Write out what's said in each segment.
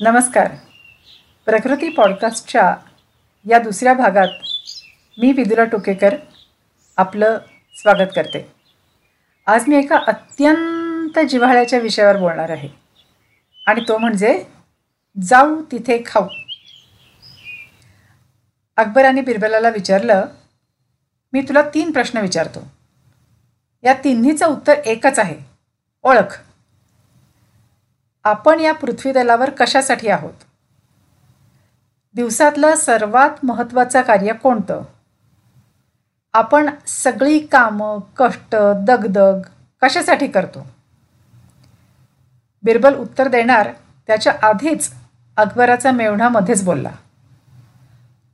नमस्कार. प्रकृती पॉडकास्टच्या या दुसऱ्या भागात मी विदुला टोकेकर आपलं स्वागत करते. आज मी एका अत्यंत जिव्हाळ्याच्या विषयावर बोलणार आहे. आणि तो म्हणजे जाऊ तिथे खाऊ. अकबराने बिरबलाला विचारलं मी तुला तीन प्रश्न विचारतो. या तिन्हीचं उत्तर एकच आहे. ओळख. आपण या पृथ्वीदलावर कशासाठी आहोत? दिवसातलं सर्वात महत्त्वाचं कार्य कोणतं? आपण सगळी कामं कष्ट दगदग कशासाठी करतो? बिरबल उत्तर देणार त्याच्या आधीच अकबराचा मेवणा मध्येच बोलला.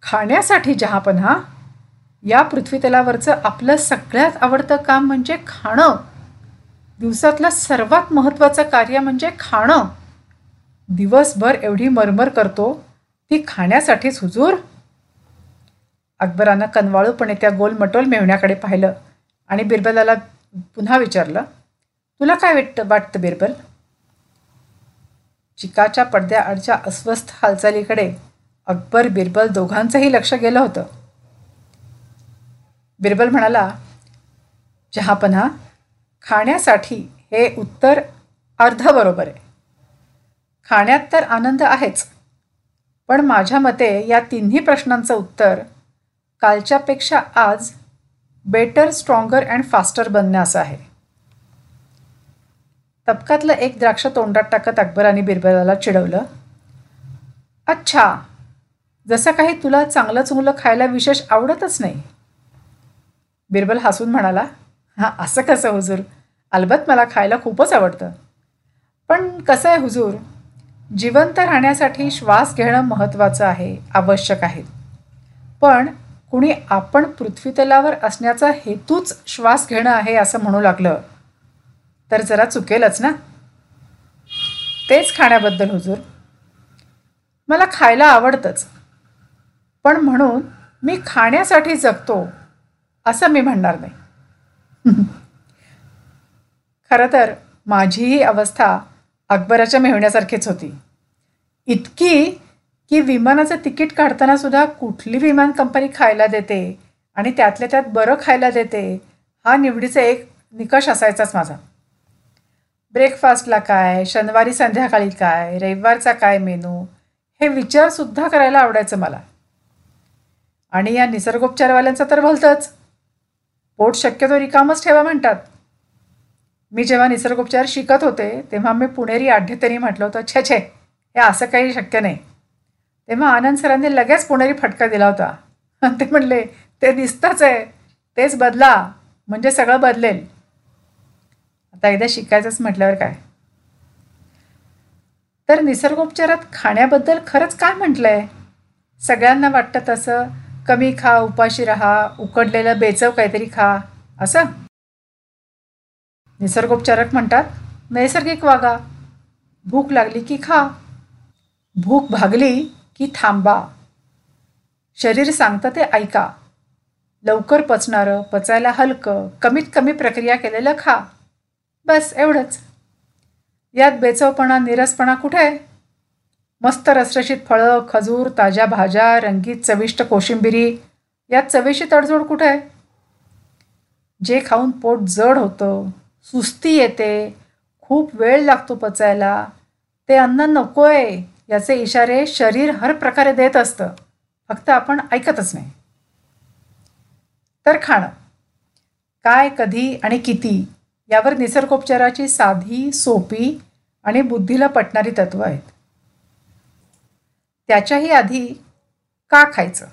खाण्यासाठी जहापन्हा या पृथ्वीतलावरचं आपलं सगळ्यात आवडतं काम म्हणजे खाणं. दिवसातलं सर्वात महत्त्वाचं कार्य म्हणजे खाणं. दिवसभर एवढी मरमर करतो ती खाण्यासाठीच हुजूर. अकबरानं कनवाळूपणे त्या गोलमटोल मेवण्याकडे पाहिलं आणि बिरबलाला पुन्हा विचारलं तुला काय वाटतं वाटतं बिरबल? चिकाच्या पडद्याआडच्या अस्वस्थ हालचालीकडे अकबर बिरबल दोघांचंही लक्ष गेलं होतं. बिरबल म्हणाला जहापन्हा खाण्यासाठी हे उत्तर अर्ध बरोबर आहे. खाण्यात तर आनंद आहेच पण माझ्या मते या तिन्ही प्रश्नांचं उत्तर कालच्यापेक्षा आज बेटर स्ट्रॉंगर अँड फास्टर बनण्यास आहे. तबकातलं एक द्राक्ष तोंडात टाकत अकबराने बिरबलाला चिडवलं अच्छा जसं काही तुला चांगलं चुंगलं खायला विशेष आवडतच नाही. बिरबल हसून म्हणाला हां असं कसं हुजूर? अलबत मला खायला खूपच आवडतं. पण कसं आहे हुजूर? जिवंत राहण्यासाठी श्वास घेणं महत्त्वाचं आहे आवश्यक आहे. पण कुणी आपण पृथ्वीतलावर असण्याचा हेतूच श्वास घेणं आहे असं म्हणू लागलं तर जरा चुकेलच ना? तेच खाण्याबद्दल हुजूर. मला खायला आवडतंच पण म्हणून मी खाण्यासाठी जगतो असं मी म्हणणार नाही. खरं तर माझीही अवस्था अकबराच्या मेहण्यासारखीच होती. इतकी की विमानाचं तिकीट काढताना सुद्धा कुठली विमान कंपनी खायला देते आणि त्यातल्या त्यात बरं खायला देते हा निवडीचा एक निकष असायचाच माझा. ब्रेकफास्टला काय शनिवारी संध्याकाळी काय रविवारचा काय मेनू हे विचारसुद्धा करायला आवडायचं मला. आणि या निसर्गोपचारवाल्यांचं तर भलतंच. पोट शक्यतो रिकामच ठेवा म्हणतात. मी जेव्हा निसर्गोपचार शिकत होते तेव्हा मी पुणेरी आढ्यतेने म्हटलं होतं छे छे हे असं काही शक्य नाही. तेव्हा आनंद सरांनी लगेच पुणेरी फटका दिला होता. ते म्हणले ते दिसतंच आहे तेच बदला म्हणजे सगळं बदलेल. आता एकदा शिकायचंच म्हटल्यावर काय? तर निसर्गोपचारात खाण्याबद्दल खरंच काय म्हटलं आहे सगळ्यांना वाटतं तसं कमी खा उपाशी राहा उकडलेलं बेचव काहीतरी खा असं? निसर्गोपचारक म्हणतात नैसर्गिक वागा. भूक लागली की खा. भूक भागली की थांबा. शरीर सांगतं ते ऐका. लवकर पचणारं पचायला हलकं कमीत कमी प्रक्रिया केलेलं खा. बस एवढंच. यात बेचवपणा निरसपणा कुठे? आहे मस्त रसरशीत फळं खजूर ताज्या भाज्या रंगीत चविष्ट कोशिंबिरी यात चवेशी तडजोड कुठे? आहे जे खाऊन पोट जड होतं. सुस्ती येते खूप वेळ लागतो पचायला. ते अन्न नको आहे याचे इशारे शरीर हर प्रकारे देत असतं. फक्त आपण ऐकतच नाही. तर खाणं. काय कधी आणि किती यावर निसर्गोपचाराची साधी सोपी आणि बुद्धीला पटणारी तत्त्वं आहेत. त्याच्याही आधी का खायचं?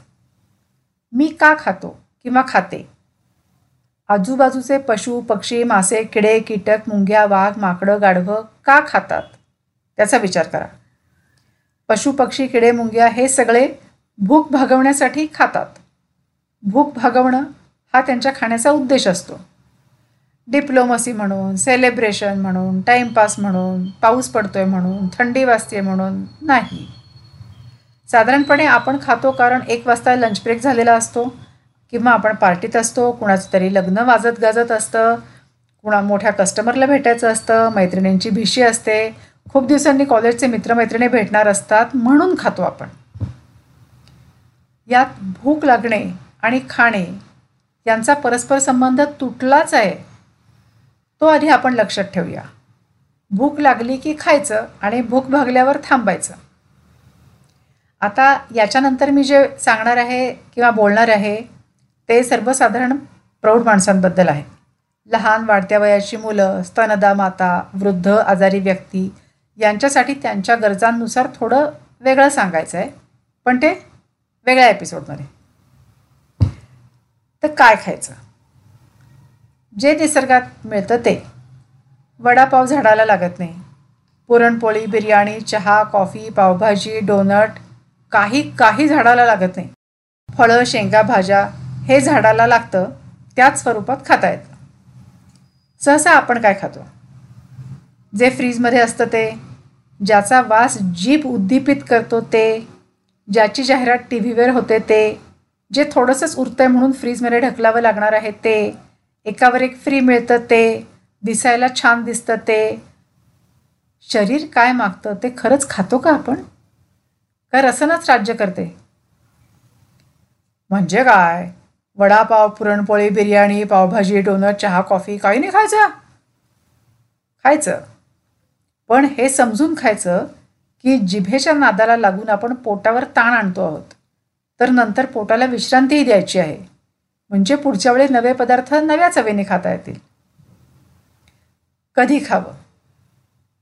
मी का खातो किंवा खाते? आजूबाजूचे पशु पक्षी मासे किडे कीटक मुंग्या वाघ माकडं गाढवं का खातात? त्याचा विचार करा. पशु पक्षी किडे मुंग्या हे सगळे भूक भागवण्यासाठी खातात. भूक भागवणं हा त्यांच्या खाण्याचा उद्देश असतो. डिप्लोमसी म्हणून सेलिब्रेशन म्हणून टाईमपास म्हणून पाऊस पडतोय म्हणून थंडी वाजते म्हणून नाही. साधारणपणे आपण खातो कारण एक वाजता लंच ब्रेक झालेला असतो. किंवा आपण पार्टीत असतो कुणाचं तरी लग्न वाजत गाजत असतं कुणा मोठ्या कस्टमरला भेटायचं असतं मैत्रिणींची भिशी असते खूप दिवसांनी कॉलेजचे मित्रमैत्रिणी भेटणार असतात म्हणून खातो आपण. यात भूक लागणे आणि खाणे यांचा परस्पर संबंध तुटलाच आहे तो आधी आपण लक्षात ठेवूया. भूक लागली की खायचं आणि भूक भागल्यावर थांबायचं. आता याच्यानंतर मी जे सांगणार आहे किंवा बोलणार आहे ते सर्वसाधारण प्रौढ माणसांबद्दल आहे लहान वाढत्या वयाची मुलं स्तनदा माता वृद्ध आजारी व्यक्ती यांच्यासाठी त्यांच्या गरजांनुसार थोडं वेगळं सांगायचं आहे पण ते वेगळ्या एपिसोडमध्ये. तर काय खायचं? जे निसर्गात मिळतं ते. वडापाव झाडाला लागत नाही. पुरणपोळी बिर्याणी चहा कॉफी पावभाजी डोनट काही काही झाडाला लागत नाही. फळं शेंगा भाज्या हे झाडाला लागतं त्याच स्वरूपात खाता येतं. सहसा आपण काय खातो? जे फ्रीजमध्ये असतं ते ज्याचा वास जीप उद्दीपित करतो ते ज्याची जाहिरात टी व्हीवर होते ते जे थोडंसंच उरतं आहे म्हणून फ्रीजमध्ये ढकलावं लागणार आहे ते एकावर एक फ्री मिळतं ते दिसायला छान दिसतं ते शरीर काय मागतं ते खरंच खातो का आपण? का रसनच राज्य करते? म्हणजे काय? वडापाव पुरणपोळी बिर्याणी पावभाजी डोनट चहा कॉफी काही नाही खायचं. खायचं. पण हे समजून खायचं की जिभेच्या नादाला लागून आपण पोटावर ताण आणतो आहोत. तर नंतर पोटाला विश्रांतीही द्यायची आहे. म्हणजे पुढच्या वेळी नवे पदार्थ नव्या चवेने खाता येतील. कधी खावं?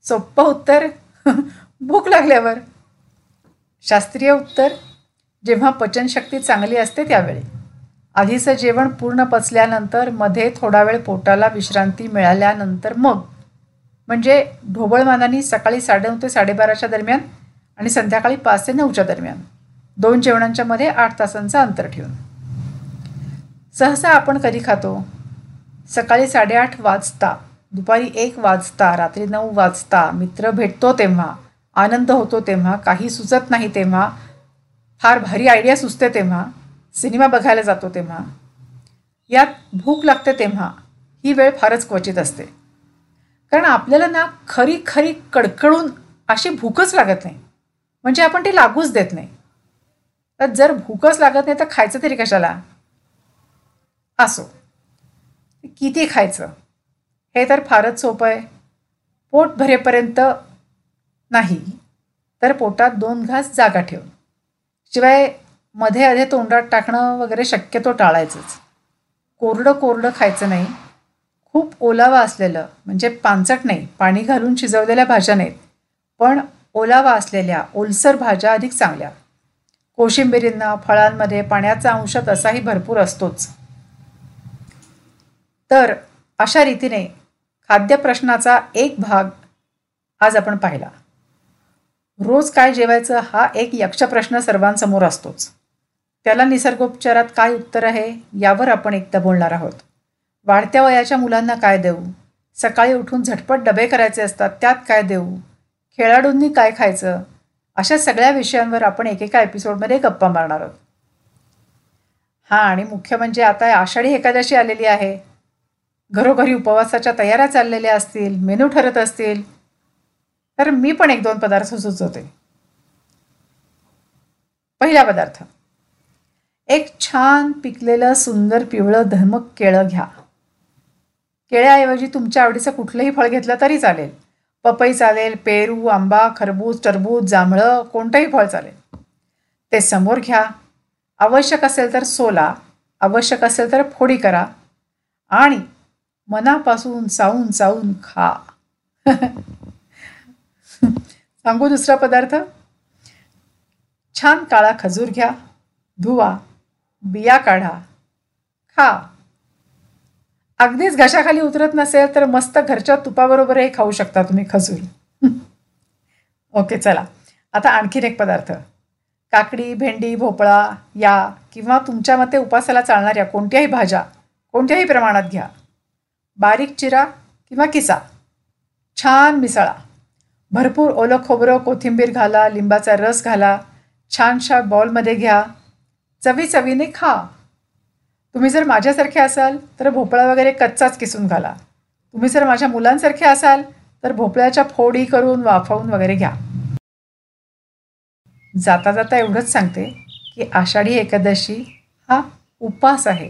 सोप्पं उत्तर? भूक लागल्यावर. शास्त्रीय उत्तर जेव्हा पचनशक्ती चांगली असते त्यावेळी. आधीचं जेवण पूर्ण पचल्यानंतरमध्ये थोडा वेळ पोटाला विश्रांती मिळाल्यानंतर मग. म्हणजे ढोबळमानाने सकाळी साडेनऊ ते साडेबाराच्या दरम्यान आणि संध्याकाळी पाच ते नऊच्या दरम्यान. दोन जेवणांच्या मध्ये आठ तासांचं अंतर ठेवून. सहसा आपण कधी खातो? सकाळी साडेआठ वाजता. दुपारी एक वाजता. रात्री नऊ वाजता. मित्र भेटतो तेव्हा. आनंद होतो तेव्हा. काही सुचत नाही तेव्हा. फार भारी आयडिया सुचते तेव्हा. सिनेमा बघायला जातो तेव्हा. यात भूक लागते तेव्हा. ही वेळ फारच क्वचित असते. कारण आपल्याला ना खरी खरी कडकडून अशी भूकच लागत नाही. म्हणजे आपण ते लागूच देत नाही. तर जर भूकच लागत नाही तर खायचं तरी कशाला? असो. किती खायचं? हे तर फारच सोपं आहे. पोट भरेपर्यंत नाही. तर पोटात दोन घास जागा ठेवून शिवाय मध्ये अधे तोंडात टाकणं वगैरे शक्यतो टाळायचंच. कोरडं कोरडं खायचं नाही. खूप ओलावा असलेलं म्हणजे पानसट नाही पाणी घालून शिजवलेल्या भाज्या नाहीत पण ओलावा असलेल्या ओलसर भाज्या अधिक चांगल्या. कोशिंबिरींना फळांमध्ये पाण्याचा अंश तसाही भरपूर असतोच. तर अशा रीतीने खाद्यप्रश्नाचा एक भाग आज आपण पाहिला. रोज काय जेवायचं हा एक यक्षप्रश्न सर्वांसमोर असतोच. त्याला निसर्गोपचारात काय उत्तर आहे यावर आपण एकदा बोलणार आहोत. वाढत्या वयाच्या मुलांना काय देऊ? सकाळी उठून झटपट डबे करायचे असतात त्यात काय देऊ? खेळाडूंनी काय खायचं? अशा सगळ्या विषयांवर आपण एकेका एपिसोडमध्ये गप्पा मारणार आहोत. हां आणि मुख्य म्हणजे आता आषाढी एकादशी आलेली आहे. घरोघरी उपवासाच्या तयाऱ्या चाललेल्या असतील मेनू ठरत असतील. तर मी पण एक दोन पदार्थ सुचवते. पहिला पदार्थ एक छान पिकलेलं सुंदर पिवळं धमक केळं घ्या. केळ्याऐवजी तुमच्या आवडीचं कुठलंही फळ घेतलं तरी चालेल. पपई चालेल पेरू आंबा खरबूज टरबूज जांभळं कोणतंही फळ चालेल. ते समोर घ्या. आवश्यक असेल तर सोला आवश्यक असेल तर फोडी करा आणि मनापासून चावून चावून खा. सांगू दुसरा पदार्थ? छान काळा खजूर घ्या. धुवा. बिया काढा. खा. अगदीच घशाखाली उतरत नसेल तर मस्त घरच्या तुपाबरोबरही खाऊ शकता तुम्ही खजूर. ओके चला. आता आणखीन एक पदार्थ. काकडी भेंडी भोपळा या किंवा तुमच्या मते उपासाला चालणाऱ्या कोणत्याही भाज्या कोणत्याही प्रमाणात घ्या. बारीक चिरा किंवा किसा. छान मिसळा. भरपूर ओलं खोबरं कोथिंबीर घाला लिंबाचा रस घाला. छानशा बॉलमध्ये घ्या. चवी चवीने खा. तुम्ही जर माझ्यासारखे असाल तर भोपळा वगैरे कच्चाच किसून घाला. तुम्ही जर माझ्या मुलांसारखे असाल तर भोपळ्याच्या फोडी करून वाफवून वगैरे घ्या. जाता जाता एवढंच सांगते की आषाढी एकादशी हा उपास आहे.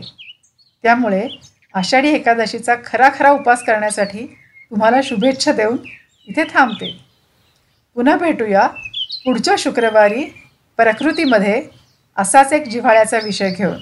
त्यामुळे आषाढी एकादशीचा खरा खरा उपास करण्यासाठी तुम्हाला शुभेच्छा देऊन इथे थांबते. पुन्हा भेटूया पुढच्या शुक्रवारी प्रकृतीमध्ये असाच एक जिव्हाळ्याचा विषय घेऊन.